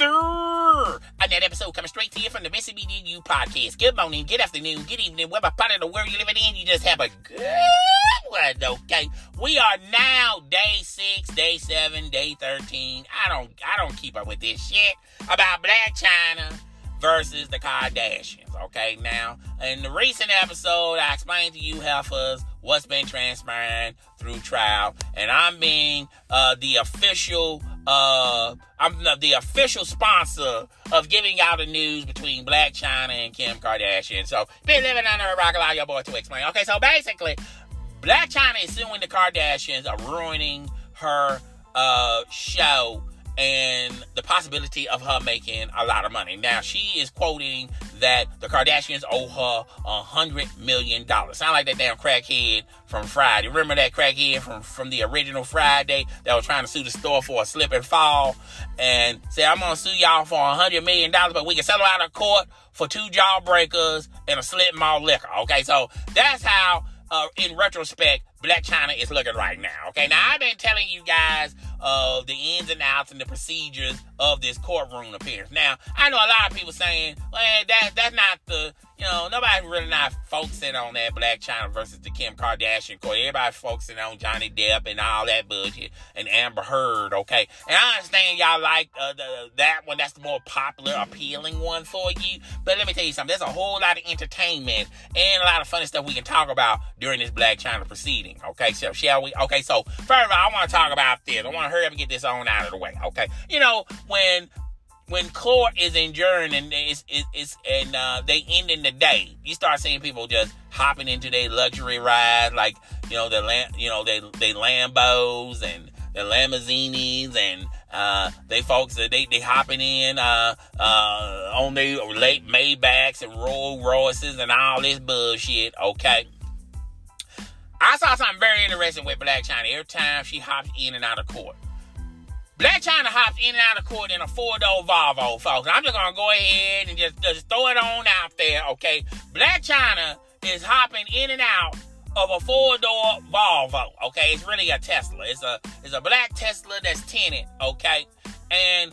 sir. Another episode coming straight to you from the Missy BDU podcast. Good morning, good afternoon, good evening, whatever part of the world you're living in, you just have a good one, okay? We are now day six, day seven, day 13. I don't I don't keep up with this shit about Blac Chyna versus the Kardashians, okay? Now, in the recent episode, I explained to you, heifers, what's been transpiring through trial, and I'm being uh, the official uh, I'm the official sponsor of giving out the news between Blac Chyna and Kim Kardashian. So, been living under a rock, allow your boy to explain. Okay, so basically, Blac Chyna is suing the Kardashians of ruining her uh, show and the possibility of her making a lot of money. Now, she is quoting that the Kardashians owe her a hundred million dollars. Sound like that damn crackhead from Friday. Remember that crackhead from, from the original Friday that was trying to sue the store for a slip and fall and said, I'm gonna sue y'all for a hundred million dollars, but we can settle out of court for two jawbreakers and a slip malt liquor. Okay, so that's how uh, in retrospect, Blac Chyna is looking right now. Okay, now I've been telling you guys of the ins and outs and the procedures of this courtroom appearance. Now, I know a lot of people saying, well, that that's not the, you know, nobody's really not focusing on that Blac Chyna versus the Kim Kardashian court. Everybody's focusing on Johnny Depp and all that bullshit and Amber Heard, okay? And I understand y'all like uh, the, that one. That's the more popular, appealing one for you. But let me tell you something. There's a whole lot of entertainment and a lot of funny stuff we can talk about during this Blac Chyna proceeding, okay? So, shall we? Okay, so first of all, I want to talk about this. I want to hurry up and get this on out of the way, okay? You know, when when court is adjourned and it's, it's, it's and uh, they end in the day, you start seeing people just hopping into their luxury rides, like you know the lam- you know they they Lambos and the Lamborghinis and uh, they folks that they they hopping in uh, uh, on their late Maybachs and Rolls Royces and all this bullshit. Okay. I saw something very interesting with Blac Chyna. Every time she hops in and out of court, Blac Chyna hops in and out of court in a four-door Volvo, folks. I'm just gonna go ahead and just, just throw it on out there, okay? Blac Chyna is hopping in and out of a four-door Volvo, okay? It's really a Tesla. It's a it's a black Tesla that's tinted, okay? And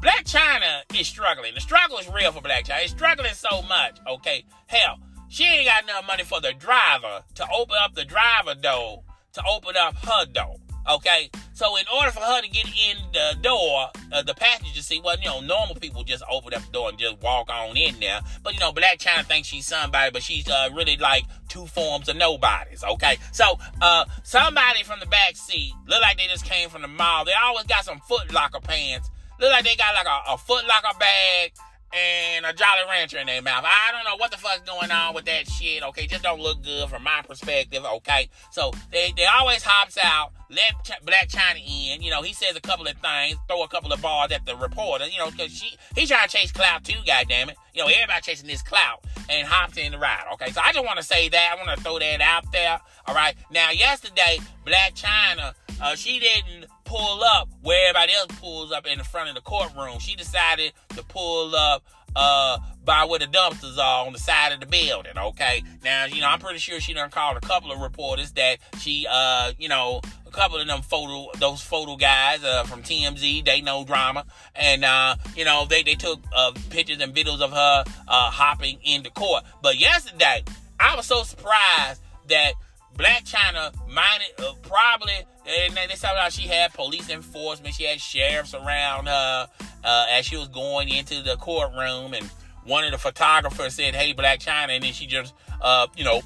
Blac Chyna is struggling. The struggle is real for Blac Chyna. It's struggling so much, okay? Hell, she ain't got enough money for the driver to open up the driver door to open up her door. Okay, so in order for her to get in the door, uh, the passenger seat, well, you know, normal people just open up the door and just walk on in there. But you know, Blac Chyna thinks she's somebody, but she's uh, really like two forms of nobodies. Okay, so uh, somebody from the back seat look like they just came from the mall. They always got some Foot Locker pants. Look like they got like a, a Foot Locker bag and a Jolly Rancher in their mouth. I don't know what the fuck's going on with that shit. Okay, just don't look good from my perspective. Okay, so they they always hops out, let Ch- Blac Chyna in. You know, he says a couple of things, throw a couple of bars at the reporter. You know, because she he's trying to chase clout too. Goddamn it, you know everybody chasing this clout and hops in the ride. Okay, so I just want to say that I want to throw that out there. All right, now yesterday Blac Chyna, uh, she didn't pull up where everybody else pulls up in the front of the courtroom. She decided to pull up uh, by where the dumpsters are on the side of the building. Okay, now you know I'm pretty sure she done called a couple of reporters that she, uh, you know, a couple of them photo those photo guys uh, from TMZ. They know drama, and uh, you know they they took uh, pictures and videos of her uh, hopping into court. But yesterday, I was so surprised that Blac Chyna minded uh, probably and they said out she had police enforcement, she had sheriffs around her uh, as she was going into the courtroom, and one of the photographers said, "Hey, Blac Chyna," and then she just, uh, you know,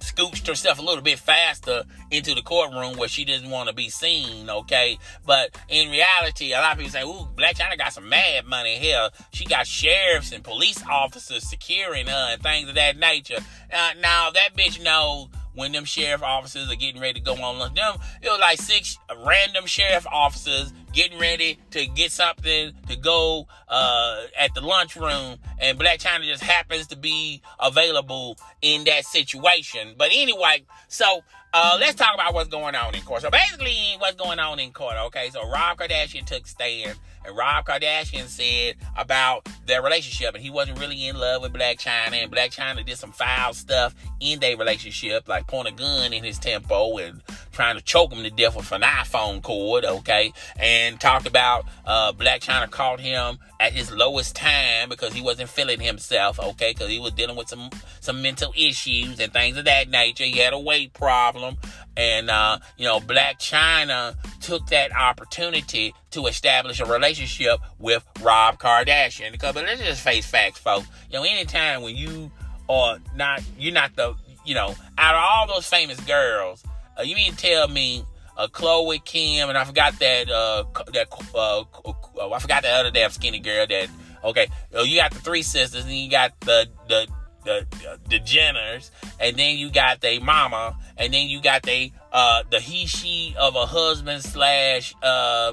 scooched herself a little bit faster into the courtroom where she didn't want to be seen, okay? But in reality, a lot of people say, ooh, Blac Chyna got some mad money here. She got sheriffs and police officers securing her and things of that nature. Uh, now, that bitch knows when them sheriff officers are getting ready to go on lunch. Them, it was like six random sheriff officers getting ready to get something to go uh, at the lunchroom, and Blac Chyna just happens to be available in that situation. But anyway, so uh, let's talk about what's going on in court. So basically, what's going on in court, okay? So Rob Kardashian took stand, and Rob Kardashian said about their relationship, and he wasn't really in love with Blac Chyna, and Blac Chyna did some foul stuff in their relationship, like point a gun in his tempo and trying to choke him to death with an iPhone cord, okay? And talked about uh, Blac Chyna caught him at his lowest time because he wasn't feeling himself, okay? Because he was dealing with some some mental issues and things of that nature. He had a weight problem, and uh, you know, Blac Chyna took that opportunity to establish a relationship with Rob Kardashian. Because but let's just face facts, folks. You know, anytime when you are not, you're not the, you know, out of all those famous girls, uh, you mean tell me uh, Khloe Kim, and I forgot that uh, that uh, uh, I forgot the other damn skinny girl. That okay, you got the three sisters, and you got the the the the Jenners, and then you got the mama, and then you got the uh the he she of a husband slash uh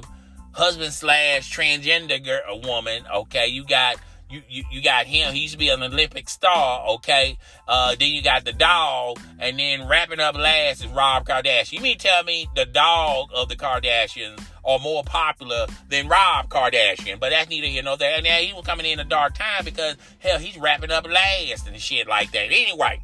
husband slash transgender girl, a woman. Okay, you got you, you, got him. He used to be an Olympic star, okay? Uh, then you got the dog, and then wrapping up last is Rob Kardashian. You mean tell me the dog of the Kardashians are more popular than Rob Kardashian? But that's neither here nor there. And now he was coming in a dark time because hell, he's wrapping up last and shit like that. Anyway,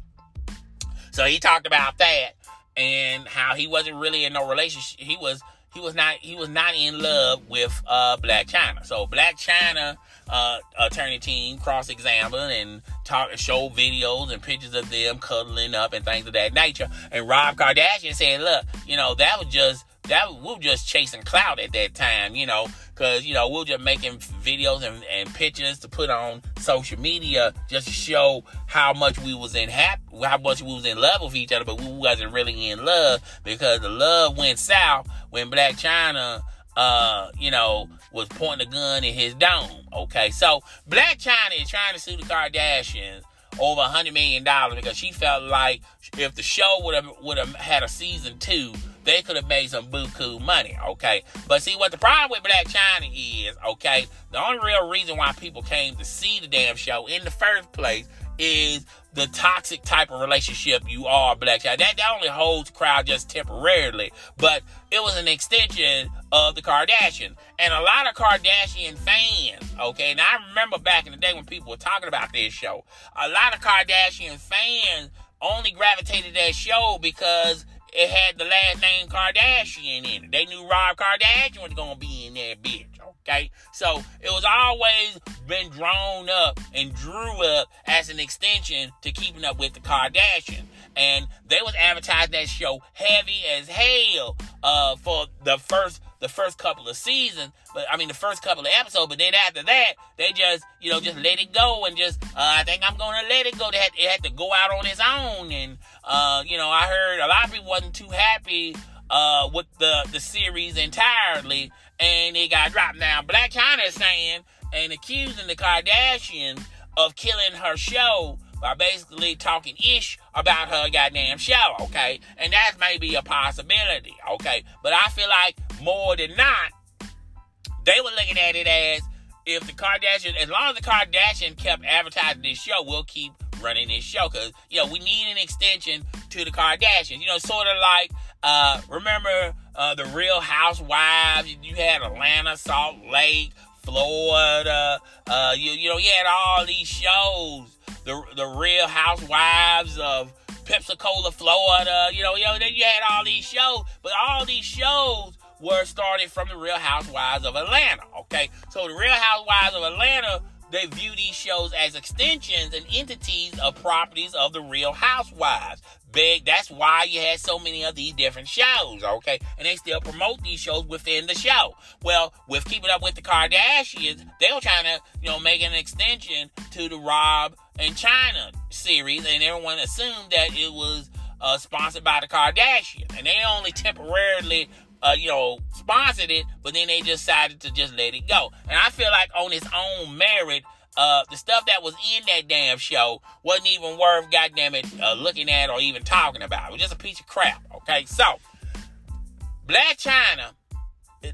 so he talked about that and how he wasn't really in no relationship. He was he was not he was not in love with uh, Blac Chyna. So Blac Chyna uh, attorney team cross examine and talk show videos and pictures of them cuddling up and things of that nature. And Rob Kardashian said, "Look, you know that was just." That we were just chasing clout at that time, you know, because you know we were just making videos and, and pictures to put on social media just to show how much we was in happy, how much we was in love with each other, but we wasn't really in love because the love went south when Blac Chyna. uh, you know, was pointing a gun in his dome. Okay, so Blac Chyna is trying to sue the Kardashians over a hundred million dollars because she felt like if the show would have would have had a season two, they could have made some buku money. Okay, but see what the problem with Blac Chyna is. Okay, the only real reason why people came to see the damn show in the first place is the toxic type of relationship you are, Blac Chyna. That, that only holds crowd just temporarily, but it was an extension of the Kardashians. And a lot of Kardashian fans, okay, and I remember back in the day when people were talking about this show, a lot of Kardashian fans only gravitated that show because it had the last name Kardashian in it. They knew Rob Kardashian was gonna be in that bitch. Okay, so it was always been drawn up and drew up as an extension to keeping up with the Kardashians, and they was advertising that show heavy as hell uh, for the first the first couple of seasons, but I mean the first couple of episodes. But then after that, they just you know just let it go and just uh, I think I'm gonna let it go. They had, it had to go out on its own, and uh, you know I heard a lot of people wasn't too happy uh, with the the series entirely, and it got dropped. Now Blac Chyna is saying and accusing the Kardashians of killing her show by basically talking ish about her goddamn show, okay? And that may be a possibility, okay? But I feel like more than not, they were looking at it as if the Kardashian, as long as the Kardashian kept advertising this show, we'll keep running this show because you know we need an extension to the Kardashians. You know, sort of like uh, remember uh, the Real Housewives. You had Atlanta, Salt Lake, Florida. Uh, you you know you had all these shows. The the Real Housewives of Pensacola, Florida. You know you know then you had all these shows, but all these shows were started from the Real Housewives of Atlanta. Okay, so the Real Housewives of Atlanta they view these shows as extensions and entities of properties of the Real Housewives. Big, that's why you had so many of these different shows, okay? And they still promote these shows within the show. Well, with Keeping Up with the Kardashians, they were trying to, you know, make an extension to the Rob and Chyna series, and everyone assumed that it was uh, sponsored by the Kardashians. And they only temporarily uh, you know, sponsored it, but then they decided to just let it go. And I feel like on its own merit, uh, the stuff that was in that damn show wasn't even worth, goddamn it, uh, looking at or even talking about. It was just a piece of crap. Okay, so Blac Chyna,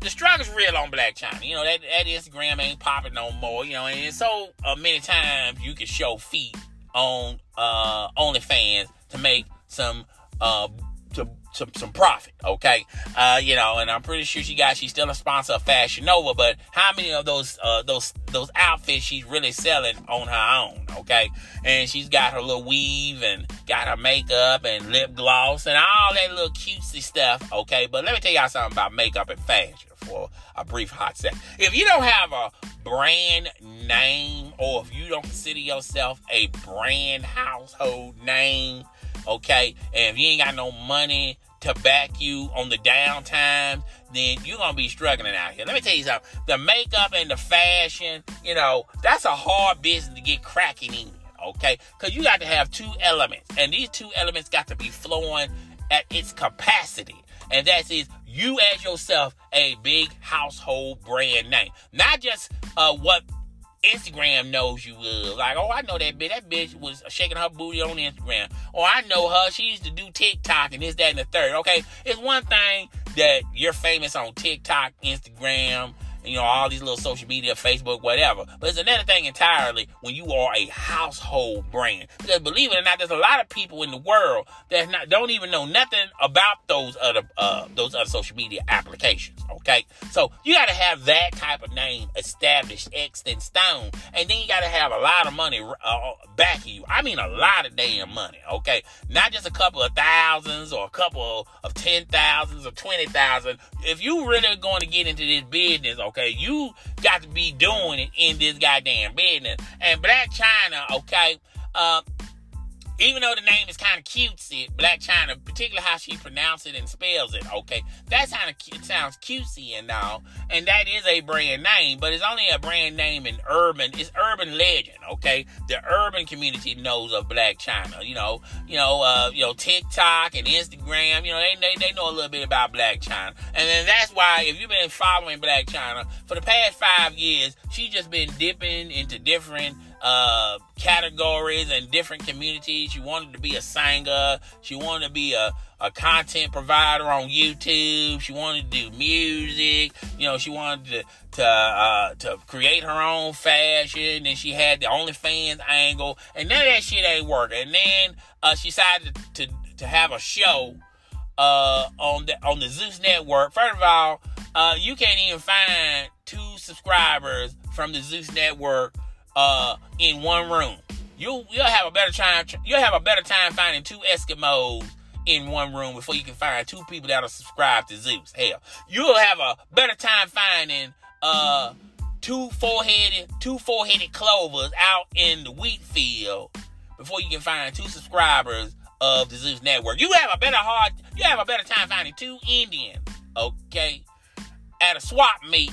the struggle's real on Blac Chyna. You know that that Instagram ain't popping no more. You know, and so uh, many times you can show feet on uh, OnlyFans to make some uh, to some some profit, okay? Uh, you know, and I'm pretty sure she got she's still a sponsor of Fashion Nova, but how many of those uh, those those outfits she's really selling on her own, okay? And she's got her little weave and got her makeup and lip gloss and all that little cutesy stuff, okay? But let me tell y'all something about makeup and fashion for a brief hot sec. If you don't have a brand name or if you don't consider yourself a brand household name, okay, and if you ain't got no money to back you on the downtime, then you're gonna be struggling out here. Let me tell you something. The makeup and the fashion, you know, that's a hard business to get cracking in, okay? Because you got to have two elements, and these two elements got to be flowing at its capacity. And that is you as yourself a big household brand name. Not just uh, what Instagram knows you of. Like, oh, I know that bitch. That bitch was shaking her booty on Instagram. Or I know her. She used to do TikTok and this, that, and the third. Okay, it's one thing that you're famous on TikTok, Instagram, you know, all these little social media, Facebook, whatever. But it's another thing entirely when you are a household brand. Because believe it or not, there's a lot of people in the world that not, don't even know nothing about those other uh, those other social media applications. Okay, so you got to have that type of name established, X and stone, and then you got to have a lot of money uh, backing you. I mean, a lot of damn money. Okay, not just a couple of thousands or a couple of ten thousands or twenty thousand. If you really going to get into this business, okay okay? You got to be doing it in this goddamn business. And Blac Chyna, okay, uh, even though the name is kind of cutesy, Blac Chyna, particularly how she pronounces it and spells it, okay, that kind of it sounds cutesy and all, and that is a brand name, but it's only a brand name in urban, it's urban legend, okay. The urban community knows of Blac Chyna. you know, you know, uh, you know, TikTok and Instagram, you know, they, they, they know a little bit about Blac Chyna, and then that's why if you've been following Blac Chyna for the past five years, she's just been dipping into different uh, categories and different communities. She wanted to be a singer. She wanted to be a, a content provider on YouTube. She wanted to do music. You know, she wanted to to uh, to create her own fashion. And she had the OnlyFans angle, and none of that shit ain't working. And then uh, she decided to, to to have a show uh, on the on the Zeus Network. First of all, uh, you can't even find two subscribers from the Zeus Network uh, in one room. You you'll have a better time. You'll have a better time finding two Eskimos in one room before you can find two people that are subscribed to Zeus. Hell, you'll have a better time finding uh two four-headed two four-headed clovers out in the wheat field before you can find two subscribers of the Zeus Network. You have a better hard. You have a better time finding two Indians, okay, at a swap meet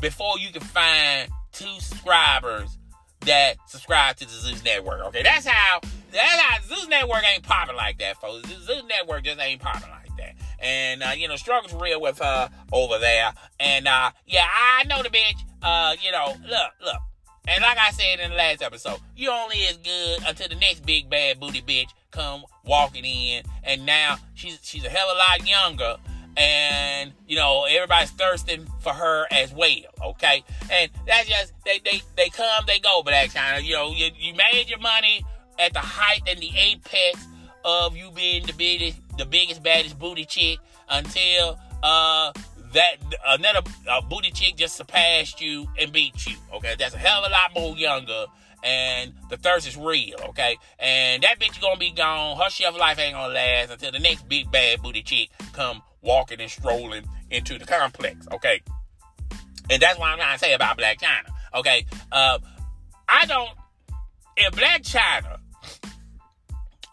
before you can find two subscribers that subscribe to the Zeus Network. Okay, that's how that's how Zeus Network ain't popping like that, folks. The Zeus Network just ain't popping like that. And uh, you know, struggles real with her over there. And uh, yeah, I know the bitch. Uh, you know, look, look. And like I said in the last episode, you only as good until the next big bad booty bitch come walking in. And now she's she's a hell of a lot younger and you know everybody's thirsting for her as well okay? And that's just they they, they come they go but that kind of you know you, you made your money at the height and the apex of you being the biggest the biggest baddest booty chick until uh that another uh, booty chick just surpassed you and beat you okay? That's a hell of a lot more younger and the thirst is real, okay? And that bitch is gonna be gone. Her shelf life ain't gonna last until the next big bad booty chick come walking and strolling into the complex, okay? And that's what I'm trying to say about Blac Chyna, okay? Uh, I don't, if Blac Chyna,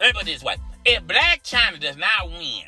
let me put this way, if Blac Chyna does not win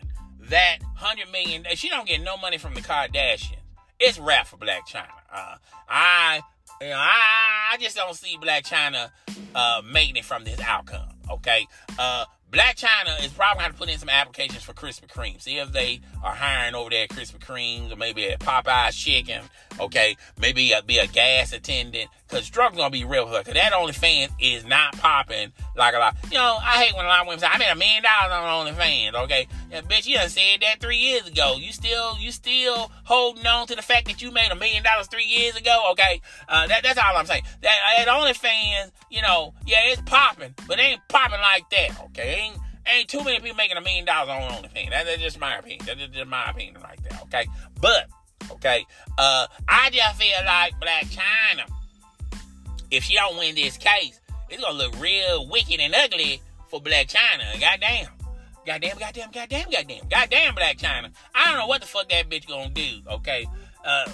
that hundred million, she don't get no money from the Kardashians. It's rap for Blac Chyna. Uh, I, you know, I, I just don't see Blac Chyna uh, making it from this outcome. Okay, uh, Blac Chyna is probably going to put in some applications for Krispy Kreme. See if they are hiring over there at Krispy Kreme or maybe at Popeye's Chicken. Okay, maybe a, be a gas attendant. Cause struggle's gonna be real for. Cause that OnlyFans is not popping like a lot. You know, I hate when a lot of women say, I made a million dollars on OnlyFans. Okay, yeah, bitch, you done said that three years ago. You still, you still holding on to the fact that you made a million dollars three years ago. Okay, uh, that, that's all I'm saying. That, that OnlyFans, you know, yeah, it's popping, but it ain't popping like that. Okay, ain't too many people making a million dollars on OnlyFans. That, that's just my opinion. That's just my opinion right there. Okay, but okay, uh, I just feel like Blac Chyna, if she don't win this case, it's gonna look real wicked and ugly for Blac Chyna. Goddamn. Goddamn, goddamn, goddamn, goddamn, goddamn Blac Chyna. I don't know what the fuck that bitch gonna do, okay? Uh,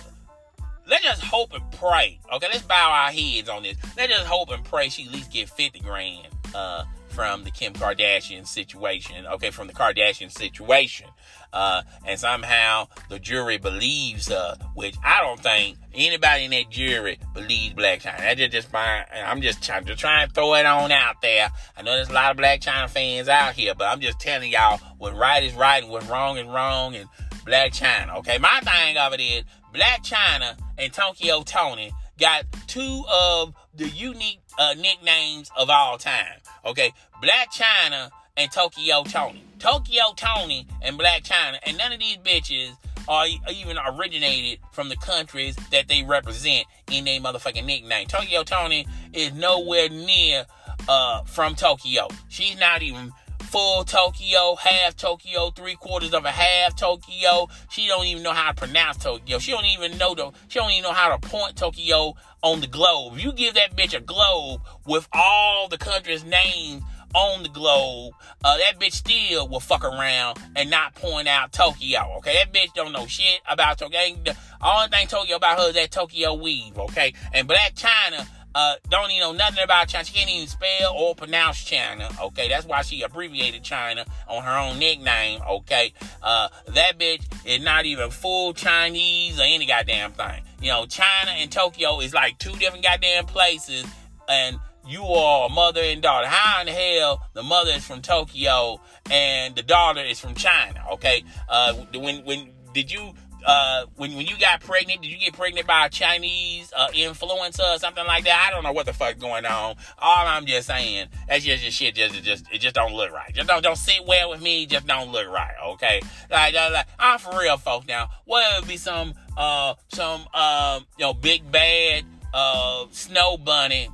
let's just hope and pray. Okay, let's bow our heads on this. Let's just hope and pray she at least get 50 grand uh, from the Kim Kardashian situation. Okay, from the Kardashian situation. Uh, and somehow the jury believes her, which I don't think anybody in that jury believes Blac Chyna. That's just, just I'm just trying to try and throw it on out there. I know there's a lot of Blac Chyna fans out here, but I'm just telling y'all what right is right and what wrong is wrong and Blac Chyna, Okay, my thing of it is Blac Chyna and Tokyo Toni got two of the unique uh, nicknames of all time. Okay, Blac Chyna and Tokyo Toni. Tokyo Toni and Blac Chyna, and none of these bitches are even originated from the countries that they represent in their motherfucking nickname. Tokyo Toni is nowhere near uh, from Tokyo. She's not even full Tokyo, half Tokyo, three quarters of a half Tokyo. She don't even know how to pronounce Tokyo. She don't even know the she don't even know how to point Tokyo on the globe. You give that bitch a globe with all the countries' names on the globe, uh, that bitch still will fuck around and not point out Tokyo. Okay, that bitch don't know shit about Tokyo. The only thing Tokyo about her is that Tokyo weave. Okay, and Blac Chyna uh, don't even know nothing about China. She can't even spell or pronounce China. Okay, that's why she abbreviated China on her own nickname. Okay, uh, that bitch is not even full Chinese or any goddamn thing. You know, China and Tokyo is like two different goddamn places, and you are a mother and daughter. How in the hell the mother is from Tokyo and the daughter is from China? Okay, uh, when when did you uh, when when you got pregnant, did you get pregnant by a Chinese uh, influencer or something like that? I don't know what the fuck going on. All I'm just saying, that's just, just shit. Just, just it just don't look right. Just don't don't sit well with me. Just don't look right. Okay, like, like I'm for real, folks. Now, what would be some uh some um you know big bad uh snow bunny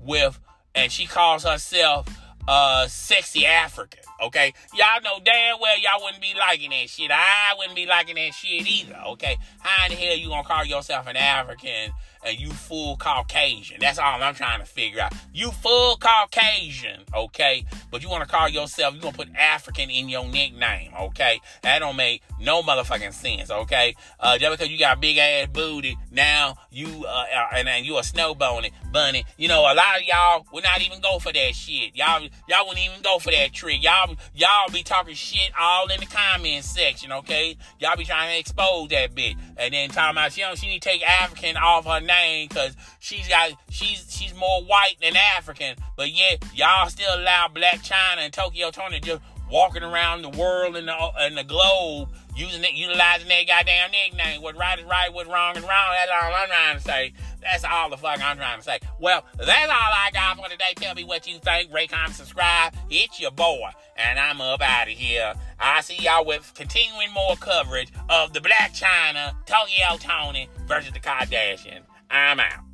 with and she calls herself uh sexy African. Okay, y'all know damn well y'all wouldn't be liking that shit. I wouldn't be liking that shit either. Okay, how in the hell you gonna call yourself an African and you full Caucasian? That's all I'm trying to figure out. You full Caucasian, okay? But you wanna call yourself, you gonna put African in your nickname, okay? That don't make no motherfucking sense, okay? Uh, just because you got big ass booty, now you uh, and, and you a snow bunny, bunny. You know, a lot of y'all would not even go for that shit. Y'all, y'all wouldn't even go for that trick. Y'all y'all be talking shit all in the comment section, okay? Y'all be trying to expose that bitch, and then talking about she don't she need to take African off her name because she's got she's she's more white than African, but yet y'all still allow Blac Chyna and Tokyo Toni just walking around the world and the and the globe using it, utilizing that goddamn nickname. What right is right, what wrong is wrong. That's all I'm trying to say. That's all the fuck I'm trying to say. Well, that's all I got for today. Tell me what you think. Rate, comment, subscribe. It's your boy. And I'm up out of here. I'll see y'all with continuing more coverage of the Blac Chyna, Tokyo Toni versus the Kardashian. I'm out.